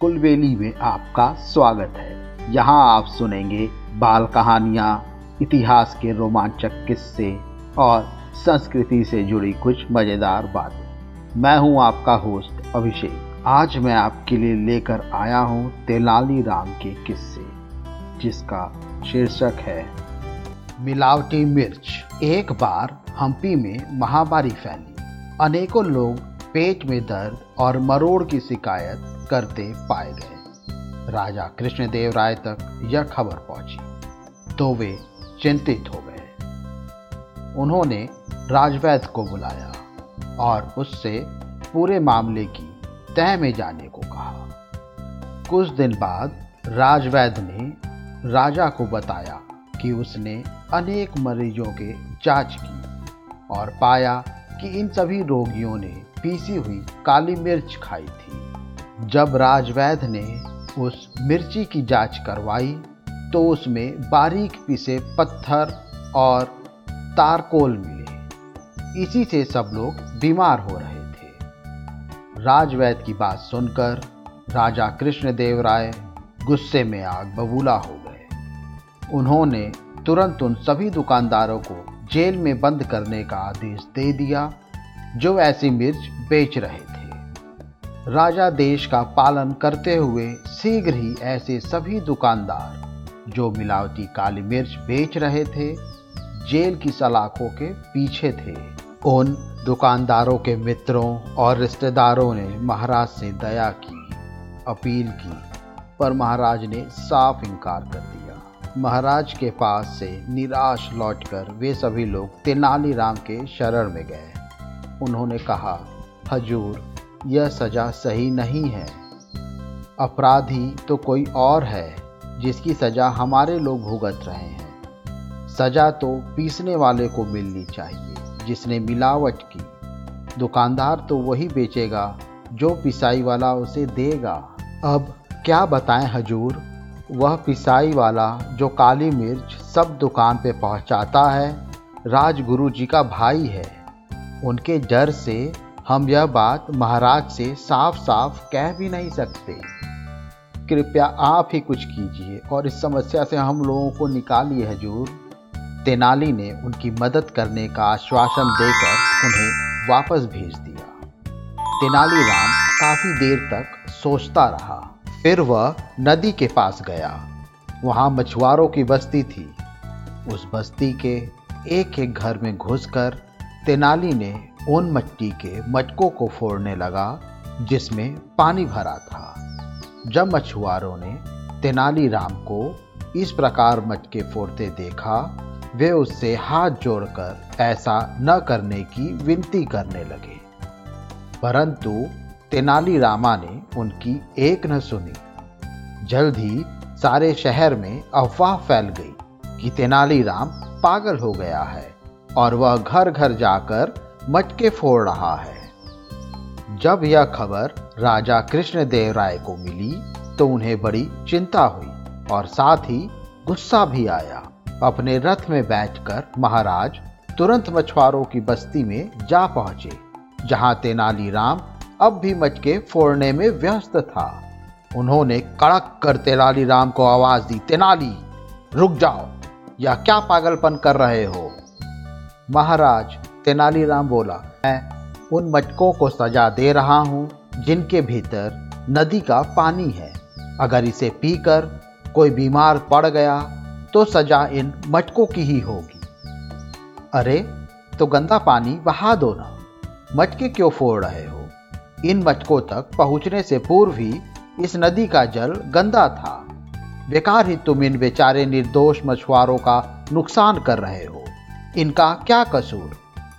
कुलबेली में आपका स्वागत है। यहाँ आप सुनेंगे बाल कहानियाँ, इतिहास के रोमांचक किस्से और संस्कृति से जुड़ी कुछ मज़ेदार बातें। मैं हूँ आपका होस्ट अभिषेक। आज मैं आपके लिए लेकर आया हूँ तेलाली राम के किस्से, जिसका शीर्षक है, मिलावटी मिर्च, एक बार हम्पी में महामारी फैली। अनेकों लोग पेट में दर्द और मरोड़ की शिकायत करते पाए गए। राजा कृष्णदेव राय तक यह खबर पहुँची तो वे चिंतित हो गए। उन्होंने राजवैद को बुलाया और उससे पूरे मामले की तह में जाने को कहा। कुछ दिन बाद राजवैद ने राजा को बताया कि उसने अनेक मरीजों के जाँच की और पाया कि इन सभी रोगियों ने पीसी हुई काली मिर्च खाई थी। जब राजवैद ने उस मिर्ची की जाँच करवाई तो उसमें बारीक पीसे पत्थर और तारकोल मिले। इसी से सब लोग बीमार हो रहे थे। राजवैद की बात सुनकर राजा कृष्णदेव राय गुस्से में आग बबूला हो गए। उन्होंने तुरंत उन सभी दुकानदारों को जेल में बंद करने का आदेश दे दिया जो ऐसी मिर्च बेच रहे थे। राजा देश का पालन करते हुए शीघ्र ही ऐसे सभी दुकानदार, जो मिलावटी काली मिर्च बेच रहे थे, जेल की सलाखों के पीछे थे। उन दुकानदारों के मित्रों और रिश्तेदारों ने महाराज से दया की, अपील की, पर महाराज ने साफ़ इनकार कर दिया। महाराज के पास से निराश लौटकर वे सभी लोग तेनालीराम के शरण में गए। उन्होंने कहा, हजूर, यह सजा सही नहीं है। अपराधी तो कोई और है, जिसकी सजा हमारे लोग भुगत रहे हैं। सजा तो पीसने वाले को मिलनी चाहिए, जिसने मिलावट की। दुकानदार तो वही बेचेगा, जो पिसाई वाला उसे देगा। अब क्या बताएँ हजूर, वह पिसाई वाला जो काली मिर्च सब दुकान पे पहुंचाता है, राजगुरु जी का भाई है। उनके डर से हम यह बात महाराज से साफ़ साफ़ कह भी नहीं सकते। कृपया आप ही कुछ कीजिए और इस समस्या से हम लोगों को निकालिए, हजूर। तेनाली ने उनकी मदद करने का आश्वासन देकर उन्हें वापस भेज दिया। तेनालीराम काफ़ी देर तक सोचता रहा। फिर वह नदी के पास गया। वहाँ मछुआरों की बस्ती थी। उस बस्ती के एक एक घर में घुसकर तेनाली ने उन मट्टी के मटकों को फोड़ने लगा, जिसमें पानी भरा था। जब मछुआरों ने तेनाली राम को इस प्रकार मटके फोड़ते देखा, वे उससे हाथ जोड़कर ऐसा न करने की विनती करने लगे। परंतु तेनाली रामा ने उनकी एक न सुनी। जल्द ही सारे शहर में अफवाह फैल गई कि तेनालीराम पागल हो गया है। और वह घर घर जाकर मटके फोड़ रहा है। जब यह खबर राजा कृष्णदेव राय को मिली तो उन्हें बड़ी चिंता हुई और साथ ही गुस्सा भी आया। अपने रथ में बैठकर महाराज तुरंत मछुआरों की बस्ती में जा पहुँचे, जहाँ तेनालीराम अब भी मटके फोड़ने में व्यस्त था। उन्होंने कड़क कर तेनालीराम को आवाज़ दी, तेनाली, रुक जाओ। या क्या पागलपन कर रहे हो? महाराज, तेनालीराम बोला, मैं उन मटकों को सजा दे रहा हूँ, जिनके भीतर नदी का पानी है। अगर इसे पीकर कोई बीमार पड़ गया तो सजा इन मटकों की ही होगी। अरे तो गंदा पानी बहा दो ना। मटके क्यों फोड़ रहे हो? इन मटकों तक पहुँचने से पूर्व ही इस नदी का जल गंदा था। बेकार ही तुम इन बेचारे निर्दोष मछुआरों का नुकसान कर रहे हो। इनका क्या कसूर?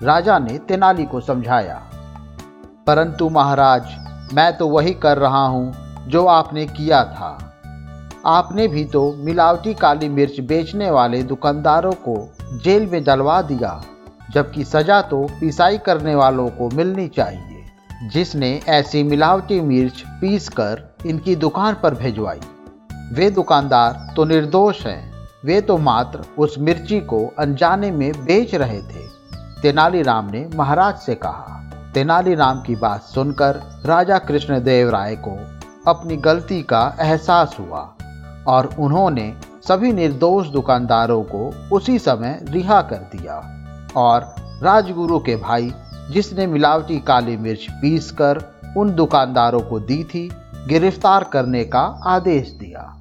राजा ने तेनाली को समझाया। परंतु महाराज, मैं तो वही कर रहा हूँ जो आपने किया था। आपने भी तो मिलावटी काली मिर्च बेचने वाले दुकानदारों को जेल में डलवा दिया, जबकि सजा तो पिसाई करने वालों को मिलनी चाहिए, जिसने ऐसी मिलावटी मिर्च पीस कर इनकी दुकान पर भिजवाई। वे दुकानदार तो निर्दोष हैं। वे तो मात्र उस मिर्ची को अनजाने में बेच रहे थे। तेनालीराम ने महाराज से कहा, तेनालीराम की बात सुनकर राजा कृष्णदेव राय को अपनी गलती का एहसास हुआ और उन्होंने सभी निर्दोष दुकानदारों को उसी समय रिहा कर दिया और राजगुरु के भाई, जिसने मिलावटी काली मिर्च पीस कर उन दुकानदारों को दी थी, गिरफ़्तार करने का आदेश दिया।